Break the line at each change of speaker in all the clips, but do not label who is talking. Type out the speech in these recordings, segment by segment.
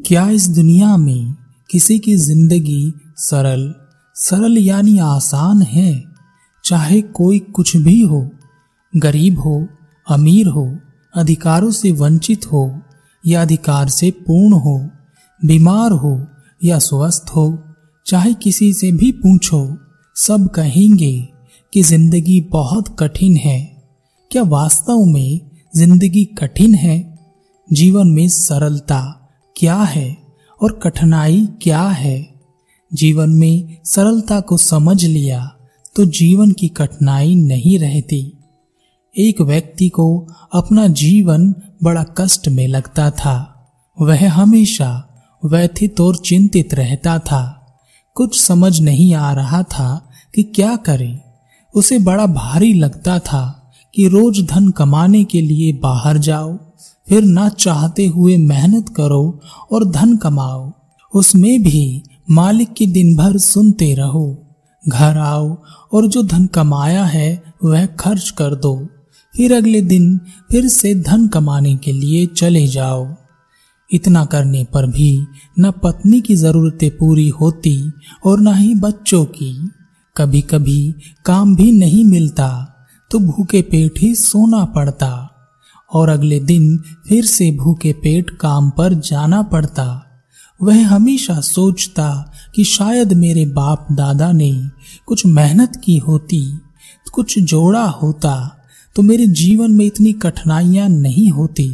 क्या इस दुनिया में किसी की ज़िंदगी सरल? सरल यानी आसान है। चाहे कोई कुछ भी हो, गरीब हो, अमीर हो, अधिकारों से वंचित हो या अधिकार से पूर्ण हो, बीमार हो या स्वस्थ हो, चाहे किसी से भी पूछो, सब कहेंगे कि ज़िंदगी बहुत कठिन है। क्या वास्तव में ज़िंदगी कठिन है? जीवन में सरलता क्या है और कठिनाई क्या है? जीवन में सरलता को समझ लिया तो जीवन की कठिनाई नहीं रहती। एक व्यक्ति को अपना जीवन बड़ा कष्ट में लगता था। वह हमेशा व्यथित और चिंतित रहता था। कुछ समझ नहीं आ रहा था कि क्या करे। उसे बड़ा भारी लगता था कि रोज धन कमाने के लिए बाहर जाओ। फिर ना चाहते हुए मेहनत करो और धन कमाओ। उसमें भी मालिक की दिन भर सुनते रहो। घर आओ और जो धन कमाया है, वह खर्च कर दो। फिर अगले दिन फिर से धन कमाने के लिए चले जाओ। इतना करने पर भी न पत्नी की जरूरतें पूरी होती और न ही बच्चों की। कभी कभी काम भी नहीं मिलता तो भूखे पेट ही सोना पड़ता। और अगले दिन फिर से भूखे पेट काम पर जाना पड़ता। वह हमेशा सोचता कि शायद मेरे बाप दादा ने कुछ मेहनत की होती, कुछ जोड़ा होता तो मेरे जीवन में इतनी कठिनाइयाँ नहीं होती।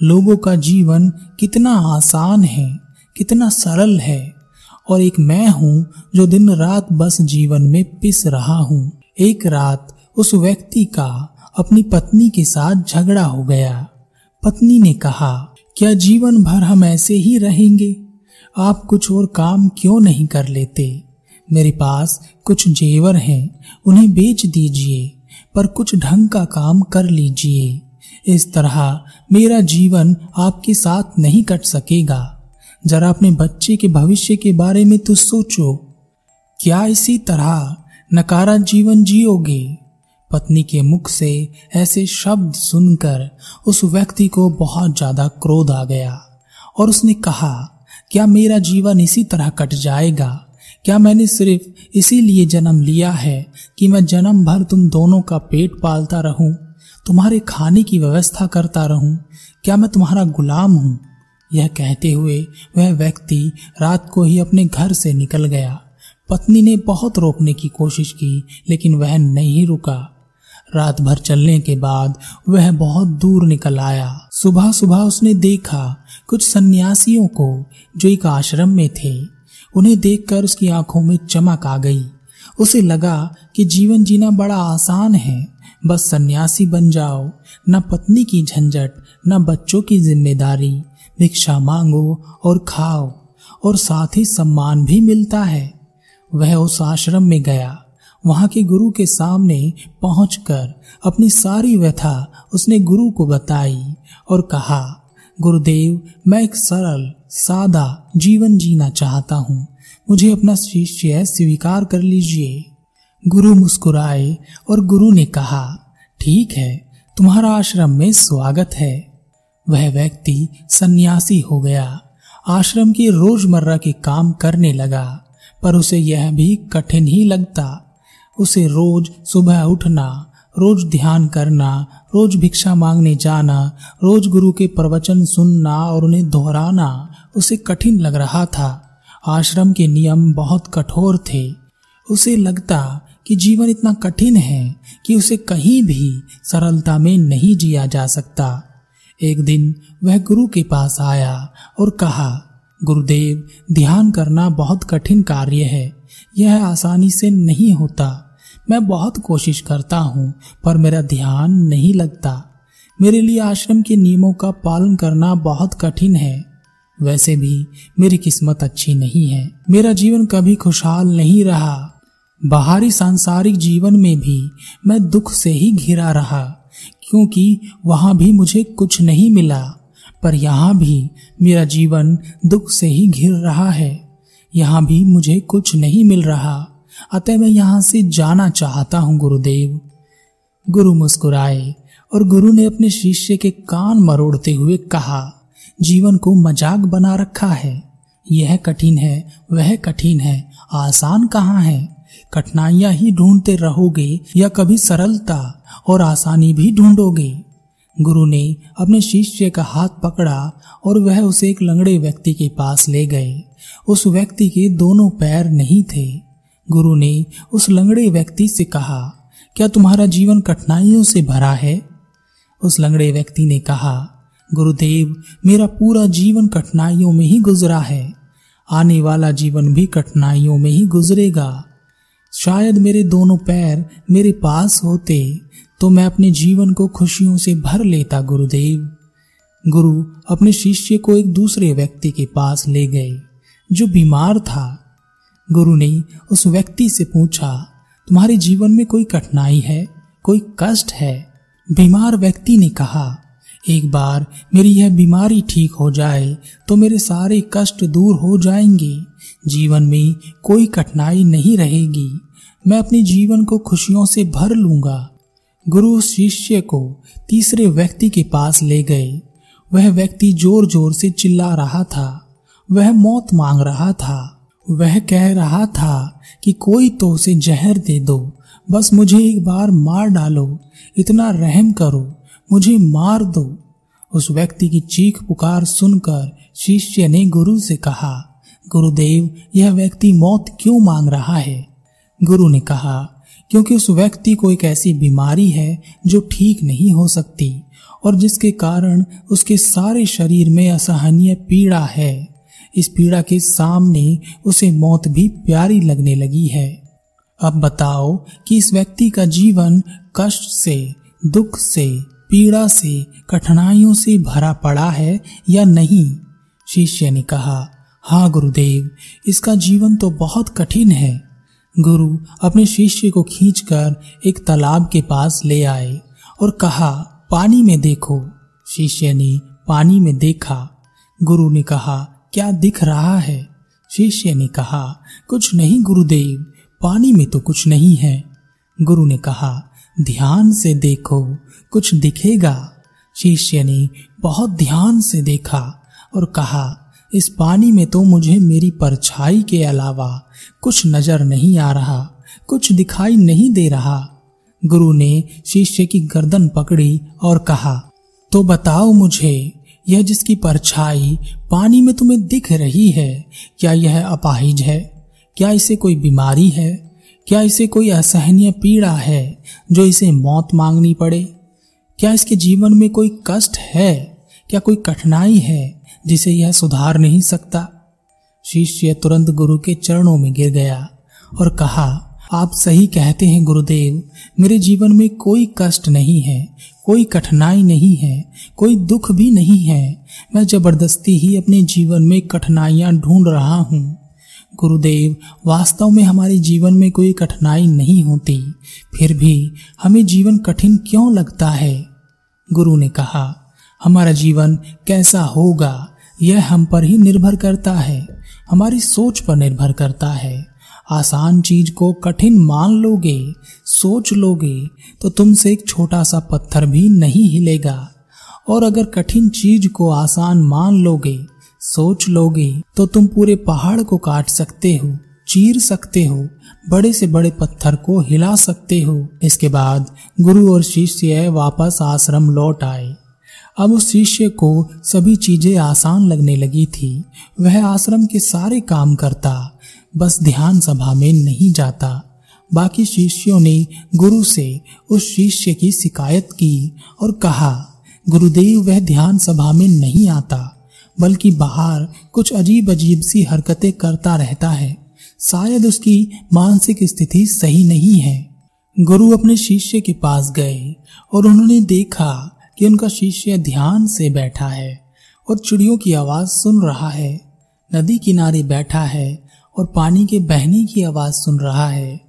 लोगों का जीवन कितना आसान है, कितना सरल है, और एक मैं हूँ जो दिन रात बस जीवन में पिस रहा हूँ। एक रात उस व्यक्ति का अपनी पत्नी के साथ झगड़ा हो गया। पत्नी ने कहा, क्या जीवन भर हम ऐसे ही रहेंगे? आप कुछ और काम क्यों नहीं कर लेते? मेरे पास कुछ जेवर हैं, उन्हें बेच दीजिए, पर कुछ ढंग का काम कर लीजिए। इस तरह मेरा जीवन आपके साथ नहीं कट सकेगा। जरा अपने बच्चे के भविष्य के बारे में तो सोचो। क्या इसी तरह नकारा जीवन जियोगे? पत्नी के मुख से ऐसे शब्द सुनकर उस व्यक्ति को बहुत ज़्यादा क्रोध आ गया और उसने कहा, क्या मेरा जीवन इसी तरह कट जाएगा? क्या मैंने सिर्फ़ इसीलिए जन्म लिया है कि मैं जन्म भर तुम दोनों का पेट पालता रहूँ, तुम्हारे खाने की व्यवस्था करता रहूँ? क्या मैं तुम्हारा गुलाम हूँ? यह कहते हुए वह व्यक्ति रात को ही अपने घर से निकल गया। पत्नी ने बहुत रोकने की कोशिश की, लेकिन वह नहीं रुका। रात भर चलने के बाद वह बहुत दूर निकल आया। सुबह सुबह उसने देखा कुछ सन्यासियों को जो एक आश्रम में थे। उन्हें देखकर उसकी आँखों में चमक आ गई। उसे लगा कि जीवन जीना बड़ा आसान है। बस सन्यासी बन जाओ। न पत्नी की झंझट, न बच्चों की ज़िम्मेदारी। भिक्षा मांगो और खाओ। और साथ ही सम्मान भी मिलता है। वह उस आश्रम में गया। वहाँ के गुरु के सामने पहुंचकर अपनी सारी व्यथा उसने गुरु को बताई और कहा, गुरुदेव, मैं एक सरल, सादा जीवन जीना चाहता हूँ। मुझे अपना शिष्य स्वीकार कर लीजिए। गुरु मुस्कुराए और गुरु ने कहा, ठीक है, तुम्हारा आश्रम में स्वागत है। वह व्यक्ति सन्यासी हो गया। आश्रम के रोज़मर्रा के काम करने लगा, पर उसे यह भी कठिन ही लगता उसे रोज सुबह उठना, रोज ध्यान करना, रोज भिक्षा मांगने जाना, रोज गुरु के प्रवचन सुनना और उन्हें दोहराना उसे कठिन लग रहा था। आश्रम के नियम बहुत कठोर थे। उसे लगता कि जीवन इतना कठिन है कि उसे कहीं भी सरलता में नहीं जिया जा सकता। एक दिन वह गुरु के पास आया और कहा, गुरुदेव, ध्यान करना बहुत कठिन कार्य है। यह आसानी से नहीं होता। मैं बहुत कोशिश करता हूँ, पर मेरा ध्यान नहीं लगता। मेरे लिए आश्रम के नियमों का पालन करना बहुत कठिन है। वैसे भी मेरी किस्मत अच्छी नहीं है। मेरा जीवन कभी खुशहाल नहीं रहा। बाहरी सांसारिक जीवन में भी मैं दुख से ही घिरा रहा, क्योंकि वहाँ भी मुझे कुछ नहीं मिला। पर यहाँ भी मेरा जीवन दुख से ही घिर रहा है। यहाँ भी मुझे कुछ नहीं मिल रहा। अतः मैं यहाँ से जाना चाहता हूँ, गुरुदेव। गुरु मुस्कुराए और गुरु ने अपने शिष्य के कान मरोड़ते हुए कहा, जीवन को मज़ाक बना रखा है। यह कठिन है, वह कठिन है, आसान कहाँ है? कठिनाइयाँ ही ढूंढते रहोगे या कभी सरलता और आसानी भी ढूंढोगे? गुरु ने अपने शिष्य का हाथ पकड़ा और वह उसे एक लंगड़े व्यक्ति के पास ले गए। उस व्यक्ति के दोनों पैर नहीं थे। गुरु ने उस लंगड़े व्यक्ति से कहा, क्या तुम्हारा जीवन कठिनाइयों से भरा है? उस लंगड़े व्यक्ति ने कहा, गुरुदेव, मेरा पूरा जीवन कठिनाइयों में ही गुजरा है। आने वाला जीवन भी कठिनाइयों में ही गुजरेगा। शायद मेरे दोनों पैर मेरे पास होते तो मैं अपने जीवन को खुशियों से भर लेता, गुरुदेव। गुरु अपने शिष्य को एक दूसरे व्यक्ति के पास ले गए, जो बीमार था। गुरु ने उस व्यक्ति से पूछा, तुम्हारे जीवन में कोई कठिनाई है? कोई कष्ट है? बीमार व्यक्ति ने कहा, एक बार मेरी यह बीमारी ठीक हो जाए तो मेरे सारे कष्ट दूर हो जाएँगे। जीवन में कोई कठिनाई नहीं रहेगी। मैं अपने जीवन को खुशियों से भर लूँगा। गुरु शिष्य को तीसरे व्यक्ति के पास ले गए। वह व्यक्ति ज़ोर ज़ोर से चिल्ला रहा था। वह मौत मांग रहा था। वह कह रहा था कि कोई तो उसे जहर दे दो, बस मुझे एक बार मार डालो, इतना रहम करो, मुझे मार दो। उस व्यक्ति की चीख पुकार सुनकर शिष्य ने गुरु से कहा, गुरुदेव, यह व्यक्ति मौत क्यों मांग रहा है? गुरु ने कहा, क्योंकि उस व्यक्ति को एक ऐसी बीमारी है जो ठीक नहीं हो सकती, और जिसके कारण उसके सारे शरीर में असहनीय पीड़ा है। इस पीड़ा के सामने उसे मौत भी प्यारी लगने लगी है। अब बताओ कि इस व्यक्ति का जीवन कष्ट से, दुख से, पीड़ा से, कठिनाइयों से भरा पड़ा है या नहीं? शिष्य ने कहा हाँ गुरुदेव, इसका जीवन तो बहुत कठिन है। गुरु अपने शिष्य को खींचकर एक तालाब के पास ले आए और कहा, पानी में देखो। शिष्य ने पानी में देखा। गुरु ने कहा क्या दिख रहा है? शिष्य ने कहा, कुछ नहीं गुरुदेव, पानी में तो कुछ नहीं है। गुरु ने कहा, ध्यान से देखो, कुछ दिखेगा। शिष्य ने बहुत ध्यान से देखा और कहा, इस पानी में तो मुझे मेरी परछाई के अलावा कुछ नज़र नहीं आ रहा, कुछ दिखाई नहीं दे रहा। गुरु ने शिष्य की गर्दन पकड़ी और कहा तो बताओ मुझे यह जिसकी परछाई पानी में तुम्हें दिख रही है, क्या यह अपाहिज है? क्या इसे कोई बीमारी है? क्या इसे कोई असहनीय पीड़ा है जो इसे मौत मांगनी पड़े? क्या इसके जीवन में कोई कष्ट है? क्या कोई कठिनाई है जिसे यह सुधार नहीं सकता? शिष्य तुरंत गुरु के चरणों में गिर गया और कहा, आप सही कहते हैं गुरुदेव, मेरे जीवन में कोई कष्ट नहीं है कोई कठिनाई नहीं है, कोई दुख भी नहीं है। मैं ज़बरदस्ती ही अपने जीवन में कठिनाइयाँ ढूंढ रहा हूँ। गुरुदेव, वास्तव में हमारे जीवन में कोई कठिनाई नहीं होती। फिर भी हमें जीवन कठिन क्यों लगता है? गुरु ने कहा, हमारा जीवन कैसा होगा, यह हम पर ही निर्भर करता है। हमारी सोच पर निर्भर करता है। आसान चीज़ को कठिन मान लोगे, सोच लोगे तो तुमसे एक छोटा सा पत्थर भी नहीं हिलेगा। और अगर कठिन चीज़ को आसान मान लोगे, सोच लोगे तो तुम पूरे पहाड़ को काट सकते हो, चीर सकते हो, बड़े से बड़े पत्थर को हिला सकते हो। इसके बाद गुरु और शिष्य वापस आश्रम लौट आए। अब उस शिष्य को सभी चीज़ें आसान लगने लगी थी। वह आश्रम के सारे काम करता बस ध्यान सभा में नहीं जाता। बाकी शिष्यों ने गुरु से उस शिष्य की शिकायत की और कहा, गुरुदेव, वह ध्यान सभा में नहीं आता, बल्कि बाहर कुछ अजीब अजीब सी हरकतें करता रहता है। शायद उसकी मानसिक स्थिति सही नहीं है। गुरु अपने शिष्य के पास गए और उन्होंने देखा कि उनका शिष्य ध्यान से बैठा है और चिड़ियों की आवाज़ सुन रहा है। नदी किनारे बैठा है और पानी के बहने की आवाज़ सुन रहा है।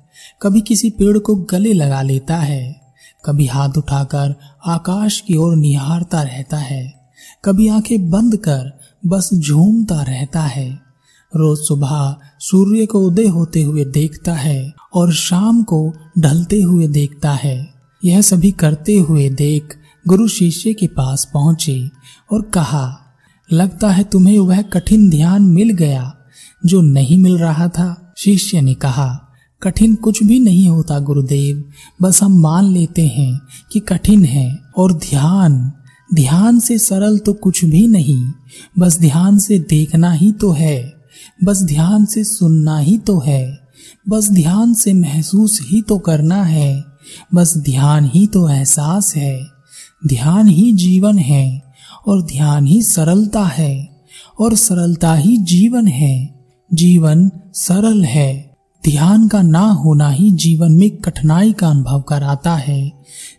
कभी किसी पेड़ को गले लगा लेता है। कभी हाथ उठाकर आकाश की ओर निहारता रहता है। कभी आँखें बंद कर बस झूमता रहता है। रोज सुबह सूर्य को उदय होते हुए देखता है और शाम को ढलते हुए देखता है। यह सभी करते हुए देख गुरु शिष्य के पास पहुँचे और कहा, लगता है तुम्हें वह कठिन ध्यान मिल गया जो नहीं मिल रहा था। शिष्य ने कहा, कठिन कुछ भी नहीं होता गुरुदेव। बस हम मान लेते हैं कि कठिन है और ध्यान। ध्यान से सरल तो कुछ भी नहीं। बस ध्यान से देखना ही तो है। बस ध्यान से सुनना ही तो है। बस ध्यान से महसूस ही तो करना है। बस ध्यान ही तो एहसास है। ध्यान ही जीवन है और ध्यान ही सरलता है और सरलता ही जीवन है। जीवन सरल है। ध्यान का ना होना ही जीवन में कठिनाई का अनुभव कराता है।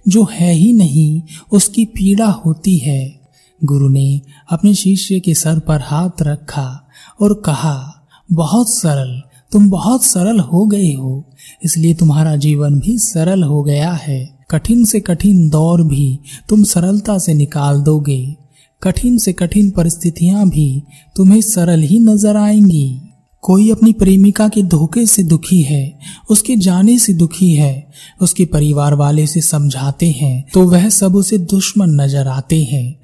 जो है ही नहीं, उसकी पीड़ा होती है। गुरु ने अपने शिष्य के सर पर हाथ रखा और कहा, बहुत सरल, तुम बहुत सरल हो गए हो। इसलिए तुम्हारा जीवन भी सरल हो गया है। कठिन से कठिन दौर भी तुम सरलता से निकाल दोगे। कठिन से कठिन परिस्थितियाँ भी तुम्हें सरल ही नज़र आएँगी। कोई अपनी प्रेमिका के धोखे से दुखी है, उसके जाने से दुखी है, उसके परिवार वाले से समझाते हैं तो वह सब उसे दुश्मन नज़र आते हैं।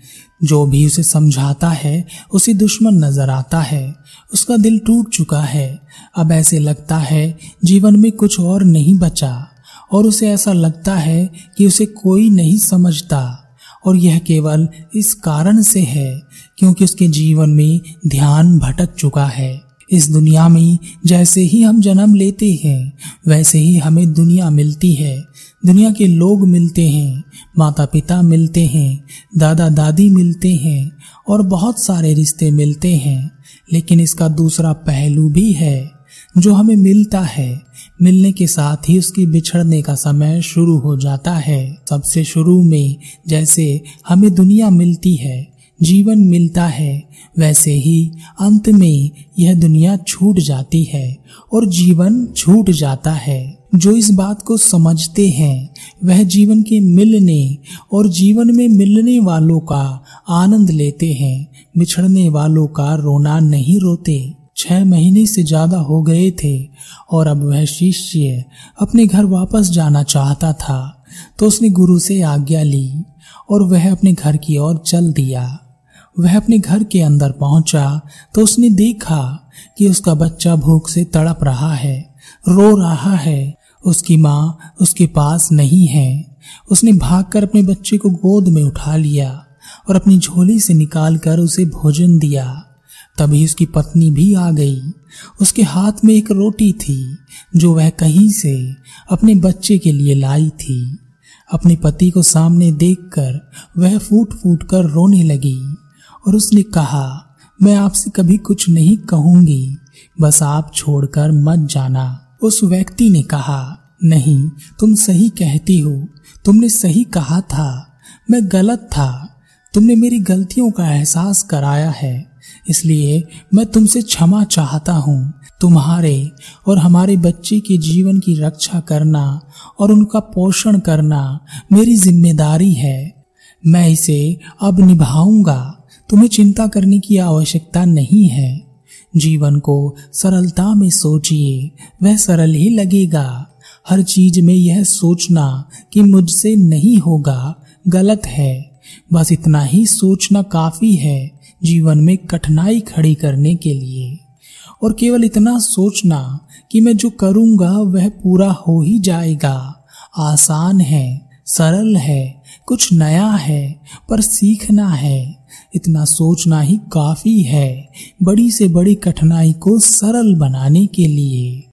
जो भी उसे समझाता है, उसे दुश्मन नज़र आता है। उसका दिल टूट चुका है। अब ऐसे लगता है, जीवन में कुछ और नहीं बचा, और उसे ऐसा लगता है कि उसे कोई नहीं समझता। और यह केवल इस कारण से है, क्योंकि उसके जीवन में ध्यान भटक चुका है। इस दुनिया में जैसे ही हम जन्म लेते हैं, वैसे ही हमें दुनिया मिलती है। दुनिया के लोग मिलते हैं माता पिता मिलते हैं दादा दादी मिलते हैं और बहुत सारे रिश्ते मिलते हैं। लेकिन इसका दूसरा पहलू भी है, जो हमें मिलता है। मिलने के साथ ही उसकी बिछड़ने का समय शुरू हो जाता है। सबसे शुरू में जैसे हमें दुनिया मिलती है जीवन मिलता है, वैसे ही अंत में यह दुनिया छूट जाती है और जीवन छूट जाता है। जो इस बात को समझते हैं, वह जीवन के मिलने और जीवन में मिलने वालों का आनंद लेते हैं। बिछड़ने वालों का रोना नहीं रोते। छह महीने से ज़्यादा हो गए थे और अब वह शिष्य अपने घर वापस जाना चाहता था। तो उसने गुरु से आज्ञा ली और वह अपने घर की ओर चल दिया। वह अपने घर के अंदर पहुँचा तो उसने देखा कि उसका बच्चा भूख से तड़प रहा है, रो रहा है। उसकी माँ उसके पास नहीं है। उसने भागकर अपने बच्चे को गोद में उठा लिया और अपनी झोली से निकालकर उसे भोजन दिया। तभी उसकी पत्नी भी आ गई। उसके हाथ में एक रोटी थी, जो वह कहीं से अपने बच्चे के लिए लाई थी। अपने पति को सामने देखकर वह फूट फूट कर रोने लगी। और उसने कहा, मैं आपसे कभी कुछ नहीं कहूँगी, बस आप छोड़कर मत जाना। उस व्यक्ति ने कहा, नहीं, तुम सही कहती हो। तुमने सही कहा था। मैं गलत था। तुमने मेरी गलतियों का एहसास कराया है। इसलिए मैं तुमसे क्षमा चाहता हूँ। तुम्हारे और हमारे बच्चे के जीवन की रक्षा करना और उनका पोषण करना मेरी ज़िम्मेदारी है। मैं इसे अब निभाऊँगा। तुम्हें चिंता करने की आवश्यकता नहीं है। जीवन को सरलता में सोचिए, वह सरल ही लगेगा। हर चीज़ में यह सोचना कि मुझसे नहीं होगा, गलत है। बस इतना ही सोचना काफ़ी है जीवन में कठिनाई खड़ी करने के लिए। और केवल इतना सोचना कि मैं जो करूँगा, वह पूरा हो ही जाएगा। आसान है, सरल है, कुछ नया है, पर सीखना है। इतना सोचना ही काफ़ी है बड़ी से बड़ी कठिनाई को सरल बनाने के लिए।